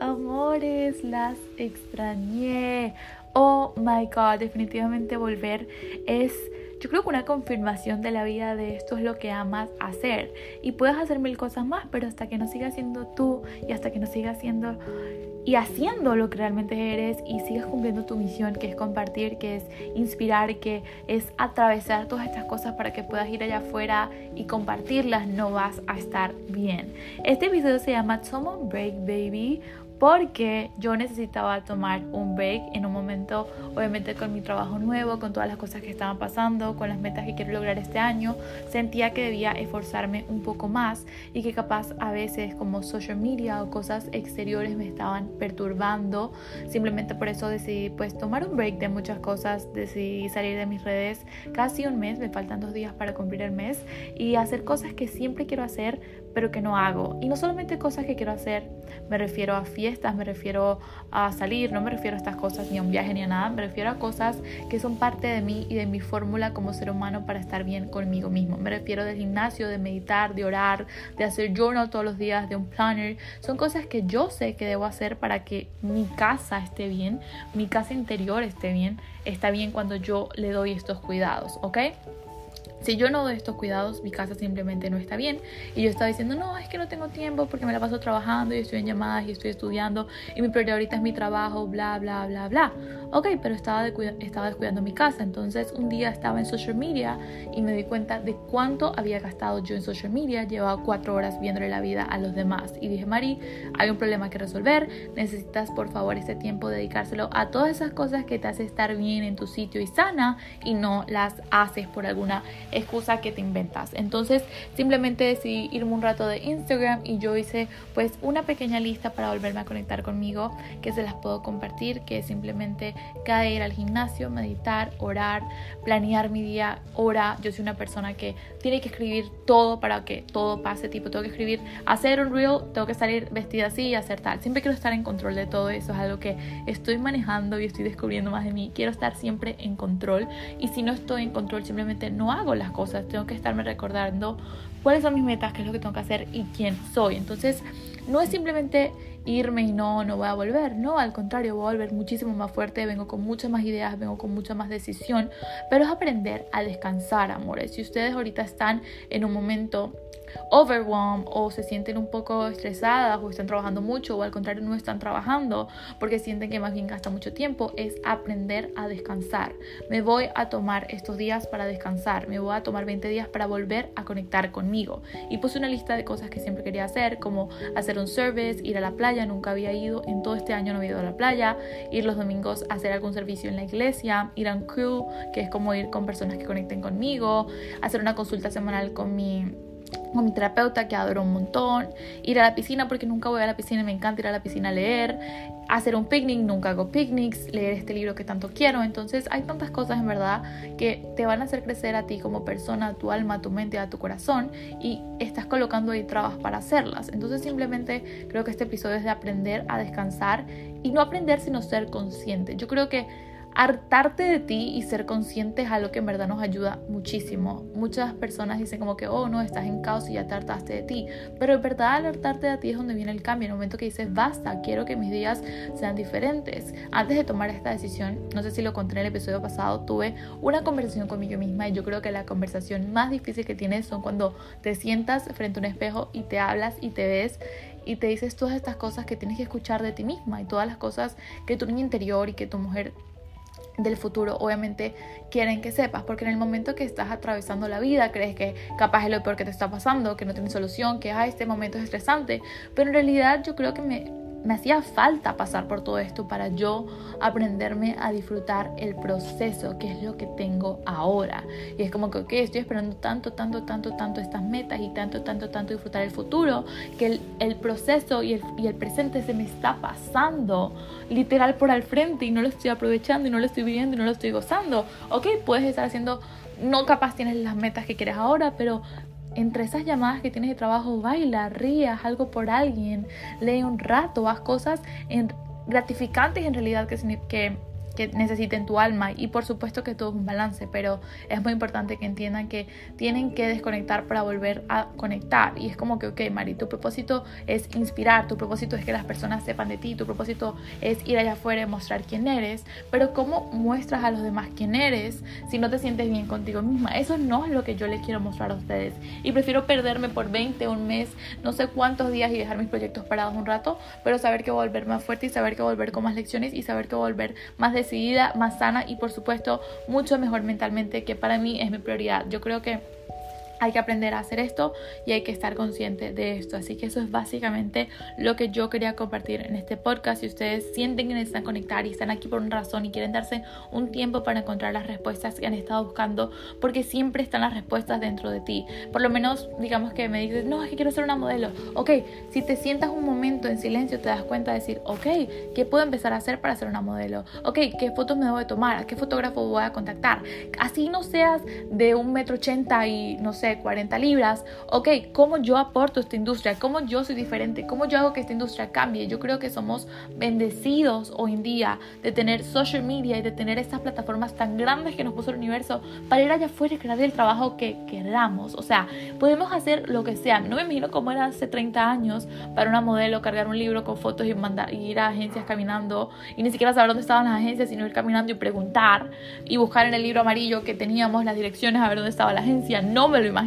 amores, las extrañé. Oh my god, definitivamente volver es yo creo que una confirmación de la vida de esto es lo que amas hacer. Y puedes hacer mil cosas más, pero hasta que no sigas siendo tú y hasta que no sigas siendo y haciendo lo que realmente eres y sigas cumpliendo tu misión, que es compartir, que es inspirar, que es atravesar todas estas cosas para que puedas ir allá afuera y compartirlas, no vas a estar bien. Este episodio se llama Someone Break Baby porque yo necesitaba tomar un break en un momento, obviamente con mi trabajo nuevo, con todas las cosas que estaban pasando, con las metas que quiero lograr este año, sentía que debía esforzarme un poco más y que capaz a veces como social media o cosas exteriores me estaban perturbando. Simplemente por eso decidí pues tomar un break de muchas cosas, decidí salir de mis redes casi un mes, me faltan dos días para cumplir el mes y hacer cosas que siempre quiero hacer pero que no hago. Y no solamente cosas que quiero hacer, me refiero a fiestas, me refiero a salir, no me refiero a estas cosas ni a un viaje ni a nada, me refiero a cosas que son parte de mí y de mi fórmula como ser humano para estar bien conmigo mismo. Me refiero del gimnasio, de meditar, de orar, de hacer journal todos los días, de un planner. Son cosas que yo sé que debo hacer para que mi casa esté bien, mi casa interior esté bien, está bien cuando yo le doy estos cuidados, ¿ok? Si yo no doy estos cuidados, mi casa simplemente no está bien. Y yo estaba diciendo, no, es que no tengo tiempo porque me la paso trabajando y estoy en llamadas y estoy estudiando y mi prioridad ahorita es mi trabajo, bla, bla, bla, bla. Ok, pero estaba, estaba descuidando mi casa. Entonces un día estaba en social media y me di cuenta de cuánto había gastado yo en social media. Llevaba cuatro horas viéndole la vida a los demás. Y dije, Mari, hay un problema que resolver. Necesitas por favor este tiempo dedicárselo a todas esas cosas que te hacen estar bien en tu sitio y sana y no las haces por alguna excusa que te inventas. Entonces simplemente decidí irme un rato de Instagram y yo hice pues una pequeña lista para volverme a conectar conmigo que se las puedo compartir, que simplemente cada ir al gimnasio, meditar, orar, planear mi día, hora. Yo soy una persona que tiene que escribir todo para que todo pase, tipo tengo que escribir, hacer un reel, tengo que salir vestida así y hacer tal. Siempre quiero estar en control de todo eso, es algo que estoy manejando y estoy descubriendo más de mí. Quiero estar siempre en control y si no estoy en control simplemente no hago las cosas, tengo que estarme recordando cuáles son mis metas, qué es lo que tengo que hacer y quién soy. Entonces, no es simplemente irme y no, no voy a volver, no, al contrario, voy a volver muchísimo más fuerte, vengo con muchas más ideas, vengo con mucha más decisión, pero es aprender a descansar, amores. Si ustedes ahorita están en un momento overwhelmed o se sienten un poco estresadas o están trabajando mucho o al contrario no están trabajando porque sienten que más bien gasta mucho tiempo, es aprender a descansar. Me voy a tomar estos días para descansar, me voy a tomar 20 días para volver a conectar conmigo. Y puse una lista de cosas que siempre quería hacer, como hacer un service, ir a la playa, nunca había ido, en todo este año no había ido a la playa, ir los domingos a hacer algún servicio en la iglesia, ir a un crew, que es como ir con personas que conecten conmigo, hacer una consulta semanal con mi con mi terapeuta que adoro un montón, ir a la piscina porque nunca voy a la piscina me encanta ir a la piscina a leer, hacer un picnic, nunca hago picnics, leer este libro que tanto quiero, entonces hay tantas cosas en verdad que te van a hacer crecer a ti como persona, a tu alma, a tu mente, a tu corazón y estás colocando ahí trabas para hacerlas, entonces simplemente creo que este episodio es de aprender a descansar y no aprender sino ser consciente, yo creo que hartarte de ti y ser consciente es algo que en verdad nos ayuda muchísimo. Muchas personas dicen como que, oh, no, estás en caos y ya te hartaste de ti. Pero en verdad al hartarte de ti es donde viene el cambio. El momento que dices, basta, quiero que mis días sean diferentes. Antes de tomar esta decisión, no sé si lo conté en el episodio pasado, tuve una conversación conmigo misma y yo creo que la conversación más difícil que tienes son cuando te sientas frente a un espejo y te hablas y te ves y te dices todas estas cosas que tienes que escuchar de ti misma y todas las cosas que tu niño interior y que tu mujer del futuro obviamente quieren que sepas porque en el momento que estás atravesando la vida crees que capaz es lo peor que te está pasando que no tiene solución que ah, este momento es estresante pero en realidad yo creo que me me hacía falta pasar por todo esto para yo aprenderme a disfrutar el proceso, que es lo que tengo ahora. Y es como que, ok, estoy esperando tanto, tanto, tanto, tanto estas metas y tanto, tanto, tanto disfrutar el futuro, que el, el proceso y el, y el presente se me está pasando literal por al frente y no lo estoy aprovechando y no lo estoy viviendo y no lo estoy gozando. Ok, puedes estar haciendo, no capaz tienes las metas que quieres ahora, pero entre esas llamadas que tienes de trabajo, baila, rías algo por alguien, lee un rato, haz cosas en, gratificantes en realidad que, que que necesiten tu alma y por supuesto que todo es un balance, pero es muy importante que entiendan que tienen que desconectar para volver a conectar y es como que, ok, Mari, tu propósito es inspirar, tu propósito es que las personas sepan de ti, tu propósito es ir allá afuera y mostrar quién eres, pero ¿cómo muestras a los demás quién eres si no te sientes bien contigo misma? Eso no es lo que yo les quiero mostrar a ustedes y prefiero perderme por 20, un mes, no sé cuántos días y dejar mis proyectos parados un rato, pero saber que volver más fuerte y saber que volver con más lecciones y saber que volver más decidida, más sana y por supuesto mucho mejor mentalmente, que para mí es mi prioridad. Yo creo que hay que aprender a hacer esto y hay que estar consciente de esto. Así que eso es básicamente lo que yo quería compartir en este podcast. Si ustedes sienten que necesitan conectar y están aquí por una razón y quieren darse un tiempo para encontrar las respuestas que han estado buscando, porque siempre están las respuestas dentro de ti. Por lo menos, digamos que me dices, no, es que quiero ser una modelo. Ok, si te sientas un momento en silencio, te das cuenta de decir, ok, ¿qué puedo empezar a hacer para ser una modelo? Ok, ¿qué fotos me debo de tomar? ¿A qué fotógrafo voy a contactar? Así no seas de un metro ochenta y no sé 40 libras, ok, ¿cómo yo aporto a esta industria? ¿Cómo yo soy diferente? ¿Cómo yo hago que esta industria cambie? Yo creo que somos bendecidos hoy en día de tener social media y de tener estas plataformas tan grandes que nos puso el universo para ir allá afuera y crear el trabajo que queramos. O sea, podemos hacer lo que sea. No me imagino cómo era hace 30 años para una modelo cargar un libro con fotos y, mandar, y ir a agencias caminando y ni siquiera saber dónde estaban las agencias, sino ir caminando y preguntar y buscar en el libro amarillo que teníamos las direcciones a ver dónde estaba la agencia. No me lo imagino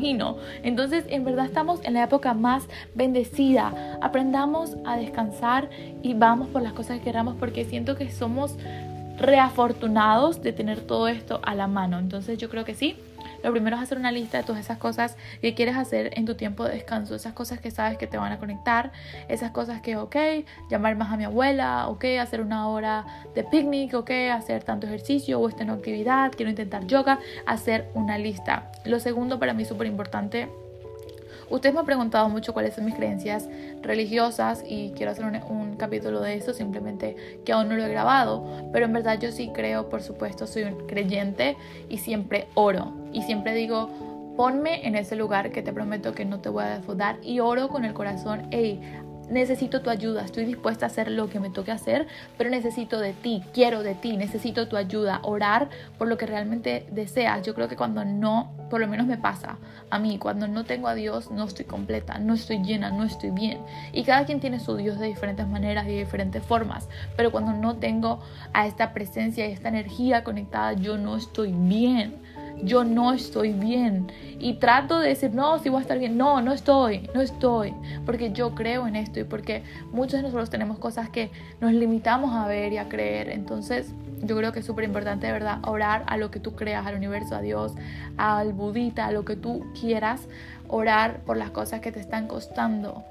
entonces, en verdad estamos en la época más bendecida. Aprendamos a descansar y vamos por las cosas que queramos porque siento que somos reafortunados de tener todo esto a la mano. Entonces, yo creo que sí. Lo primero es hacer una lista de todas esas cosas que quieres hacer en tu tiempo de descanso, esas cosas que sabes que te van a conectar, esas cosas que, ok, llamar más a mi abuela, ok, hacer una hora de picnic, ok, hacer tanto ejercicio o esta actividad, quiero intentar yoga, hacer una lista. Lo segundo para mí súper importante Ustedes me han preguntado mucho cuáles son mis creencias religiosas y quiero hacer un, capítulo de eso, simplemente que aún no lo he grabado, pero en verdad yo sí creo, por supuesto, soy un creyente y siempre oro. Y siempre digo, ponme en ese lugar que te prometo que no te voy a defraudar y oro con el corazón, hey, necesito tu ayuda, estoy dispuesta a hacer lo que me toque hacer, pero necesito de ti, quiero de ti, necesito tu ayuda, orar por lo que realmente deseas. Yo creo que cuando no, por lo menos me pasa a mí, cuando no tengo a Dios, no estoy completa, no estoy llena, no estoy bien. Y cada quien tiene su Dios de diferentes maneras y de diferentes formas, pero cuando no tengo a esta presencia y esta energía conectada, yo no estoy bien yo no estoy bien. Y trato de decir, no, sí voy a estar bien. No, no estoy, no estoy. Porque yo creo en esto y porque muchos de nosotros tenemos cosas que nos limitamos a ver y a creer. Entonces, yo creo que es súper importante, de verdad, orar a lo que tú creas, al universo, a Dios, al budita, a lo que tú quieras. Orar por las cosas que te están costando.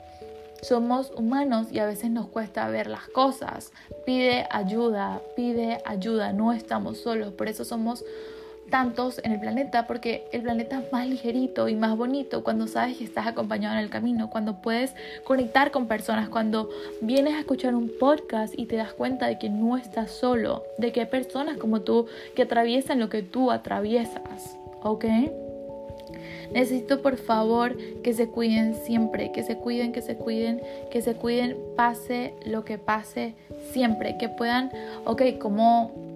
Somos humanos y a veces nos cuesta ver las cosas. Pide ayuda, pide ayuda, no estamos solos, por eso somos tantos en el planeta porque el planeta es más ligerito y más bonito cuando sabes que estás acompañado en el camino, cuando puedes conectar con personas, cuando vienes a escuchar un podcast y te das cuenta de que no estás solo, de que hay personas como tú que atraviesan lo que tú atraviesas, ¿ok? Necesito por favor que se cuiden siempre, que se cuiden, que se cuiden, que se cuiden, pase lo que pase siempre, que puedan, ok, como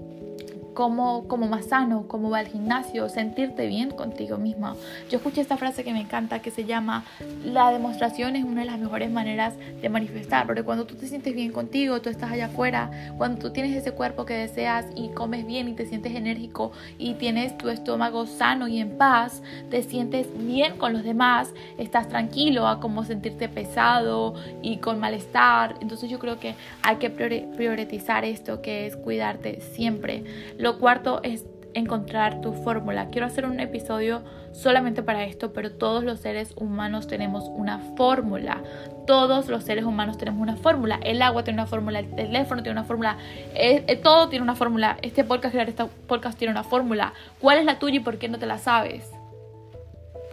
cómo, cómo más sano, cómo va al gimnasio, sentirte bien contigo misma. Yo escuché esta frase que me encanta que se llama, la demostración es una de las mejores maneras de manifestar, porque cuando tú te sientes bien contigo, tú estás allá afuera, cuando tú tienes ese cuerpo que deseas y comes bien y te sientes enérgico y tienes tu estómago sano y en paz, te sientes bien con los demás, estás tranquilo a como sentirte pesado y con malestar. Entonces yo creo que hay que priorizar esto, que es cuidarte siempre. Lo cuarto es encontrar tu fórmula. Quiero hacer un episodio solamente para esto, pero todos los seres humanos tenemos una fórmula. Todos los seres humanos tenemos una fórmula. El agua tiene una fórmula, el teléfono tiene una fórmula, eh, eh, todo tiene una fórmula. Este podcast, este podcast tiene una fórmula. ¿Cuál es la tuya y por qué no te la sabes?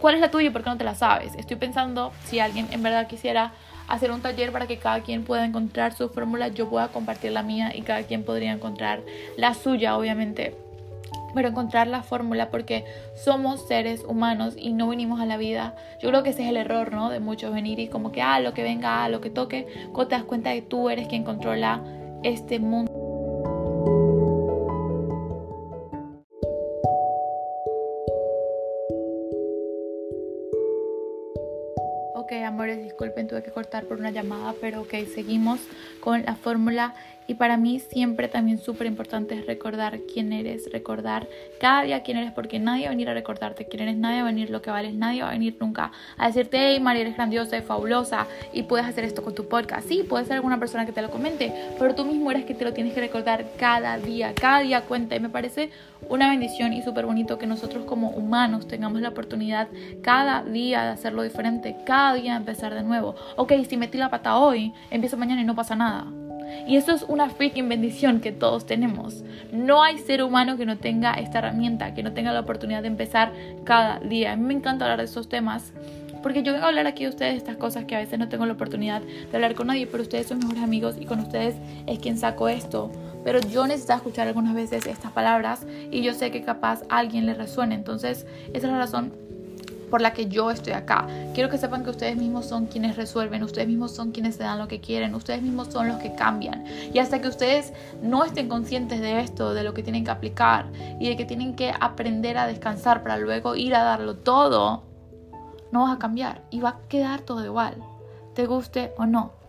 ¿Cuál es la tuya y por qué no te la sabes? Estoy pensando si alguien en verdad quisiera hacer un taller para que cada quien pueda encontrar su fórmula, yo pueda compartir la mía y cada quien podría encontrar la suya, obviamente. Pero encontrar la fórmula porque somos seres humanos y no vinimos a la vida. Yo creo que ese es el error, ¿no? De muchos venir y como que, ah, lo que venga, ah, lo que toque, cuando te das cuenta que tú eres quien controla este mundo. Tuve que cortar por una llamada, pero ok, seguimos con la fórmula y para mí siempre también súper importante es recordar quién eres, recordar cada día quién eres, porque nadie va a venir a recordarte quién eres, nadie va a venir lo que vales, nadie va a venir nunca a decirte, hey María, eres grandiosa, y fabulosa y puedes hacer esto con tu podcast. Sí, puede ser alguna persona que te lo comente, pero tú mismo eres que te lo tienes que recordar cada día, cada día cuenta. Y me parece una bendición y súper bonito que nosotros como humanos tengamos la oportunidad cada día de hacerlo diferente, cada día empezar de nuevo. Ok, si metí la pata hoy, empiezo mañana y no pasa nada. Y eso es una freaking bendición que todos tenemos. No hay ser humano que no tenga esta herramienta, que no tenga la oportunidad de empezar cada día. A mí me encanta hablar de estos temas. Porque yo vengo a hablar aquí de ustedes estas cosas que a veces no tengo la oportunidad de hablar con nadie, pero ustedes son mejores amigos y con ustedes es quien saco esto. Pero yo necesito escuchar algunas veces estas palabras y yo sé que capaz a alguien le resuene. Entonces, esa es la razón por la que yo estoy acá. Quiero que sepan que ustedes mismos son quienes resuelven, ustedes mismos son quienes se dan lo que quieren, ustedes mismos son los que cambian. Y hasta que ustedes no estén conscientes de esto, de lo que tienen que aplicar y de que tienen que aprender a descansar para luego ir a darlo todo, no vas a cambiar y va a quedar todo igual, te guste o no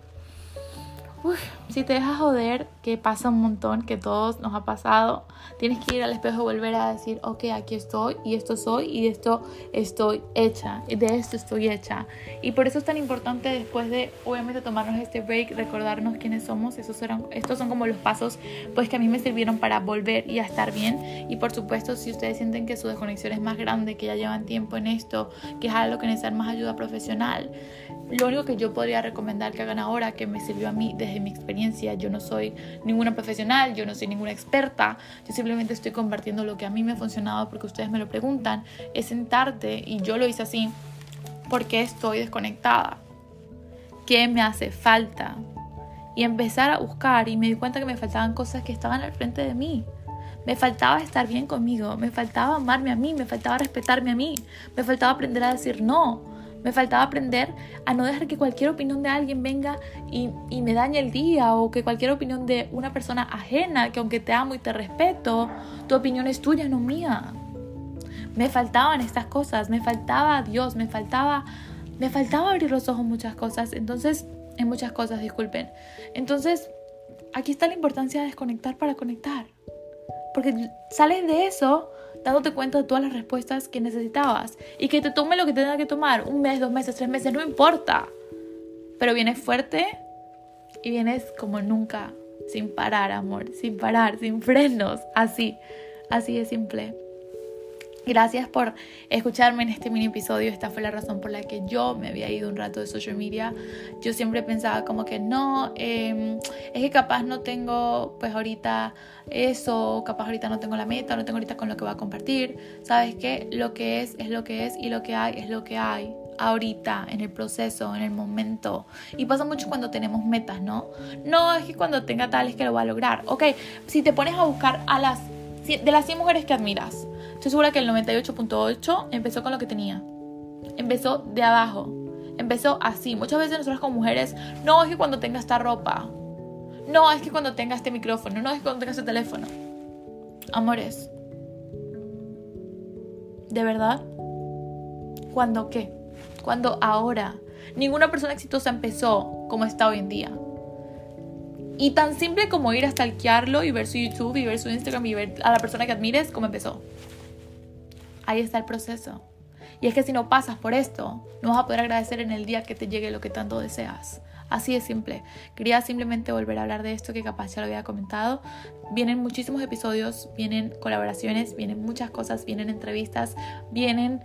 si te dejas joder, que pasa un montón, que todos nos ha pasado, tienes que ir al espejo y volver a decir, ok, aquí estoy y esto soy y esto estoy hecha, y de esto estoy hecha. Y por eso es tan importante después de, obviamente, tomarnos este break, recordarnos quiénes somos. Esos eran, estos son como los pasos pues que a mí me sirvieron para volver y a estar bien. Y por supuesto, si ustedes sienten que su desconexión es más grande, que ya llevan tiempo en esto, que es algo que necesitan más ayuda profesional, lo único que yo podría recomendar que hagan ahora, que me sirvió a mí desde mi experiencia, yo no soy ninguna profesional, yo no soy ninguna experta, yo simplemente estoy compartiendo lo que a mí me ha funcionado porque ustedes me lo preguntan, es sentarte, y yo lo hice así, porque estoy desconectada, qué me hace falta, y empezar a buscar y me di cuenta que me faltaban cosas que estaban al frente de mí. Me faltaba estar bien conmigo, me faltaba amarme a mí, me faltaba respetarme a mí, me faltaba aprender a decir no, me faltaba aprender a no dejar que cualquier opinión de alguien venga y, me dañe el día o que cualquier opinión de una persona ajena, que aunque te amo y te respeto, tu opinión es tuya, no mía. Me faltaban estas cosas, me faltaba Dios, me faltaba, me faltaba abrir los ojos muchas cosas. Entonces, en muchas cosas, disculpen. Entonces, aquí está la importancia de desconectar para conectar. Porque sales de eso dándote cuenta de todas las respuestas que necesitabas y que te tome lo que tenga que tomar, un mes, dos meses, tres meses, no importa. Pero vienes fuerte y vienes como nunca, sin parar, amor, sin parar, sin frenos, así, así de simple. Gracias por escucharme en este mini episodio. Esta fue la razón por la que yo me había ido un rato de social media. Yo siempre pensaba como que no, em, es que capaz no tengo pues ahorita eso, capaz ahorita no tengo la meta, no tengo ahorita con lo que voy a compartir. ¿Sabes qué? Lo que es es lo que es y lo que hay es lo que hay ahorita, en el proceso, en el momento. Y pasa mucho cuando tenemos metas, ¿no? No es que cuando tenga tal es que lo voy a lograr. Ok, si te pones a buscar a las de las 100 mujeres que admiras, estoy segura que el 98.8 empezó con lo que tenía. Empezó de abajo. Empezó así. Muchas veces nosotros como mujeres, no es que cuando tenga esta ropa. No es que cuando tenga este micrófono. No es que cuando tenga este teléfono. Amores. ¿De verdad? ¿Cuándo qué? Cuando ahora. Ninguna persona exitosa empezó como está hoy en día. Y tan simple como ir a stalkearlo y ver su YouTube y ver su Instagram y ver a la persona que admires como empezó. Ahí está el proceso. Y es que si no pasas por esto, no vas a poder agradecer en el día que te llegue lo que tanto deseas. Así de simple. Quería simplemente volver a hablar de esto que capaz ya lo había comentado. Vienen muchísimos episodios, vienen colaboraciones, vienen muchas cosas, vienen entrevistas, vienen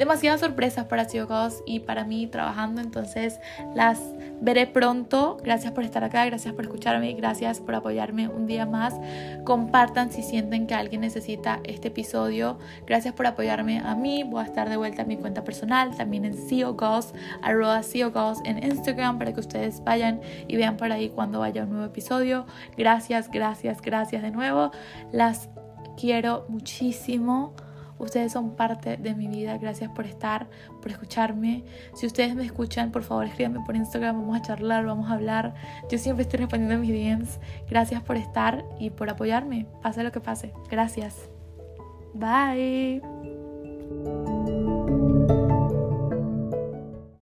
demasiadas sorpresas para CIOGOS y para mí trabajando, entonces las veré pronto. Gracias por estar acá, gracias por escucharme, gracias por apoyarme un día más. Compartan si sienten que alguien necesita este episodio. Gracias por apoyarme a mí. Voy a estar de vuelta en mi cuenta personal, también en CIOGOS, arroba CIOGOS en Instagram para que ustedes vayan y vean por ahí cuando vaya un nuevo episodio. Gracias, gracias, gracias de nuevo. Las quiero muchísimo. Ustedes son parte de mi vida. Gracias por estar, por escucharme. Si ustedes me escuchan, por favor escríbanme por Instagram. Vamos a charlar, vamos a hablar. Yo siempre estoy respondiendo mis DMs. Gracias por estar y por apoyarme. Pase lo que pase. Gracias. Bye.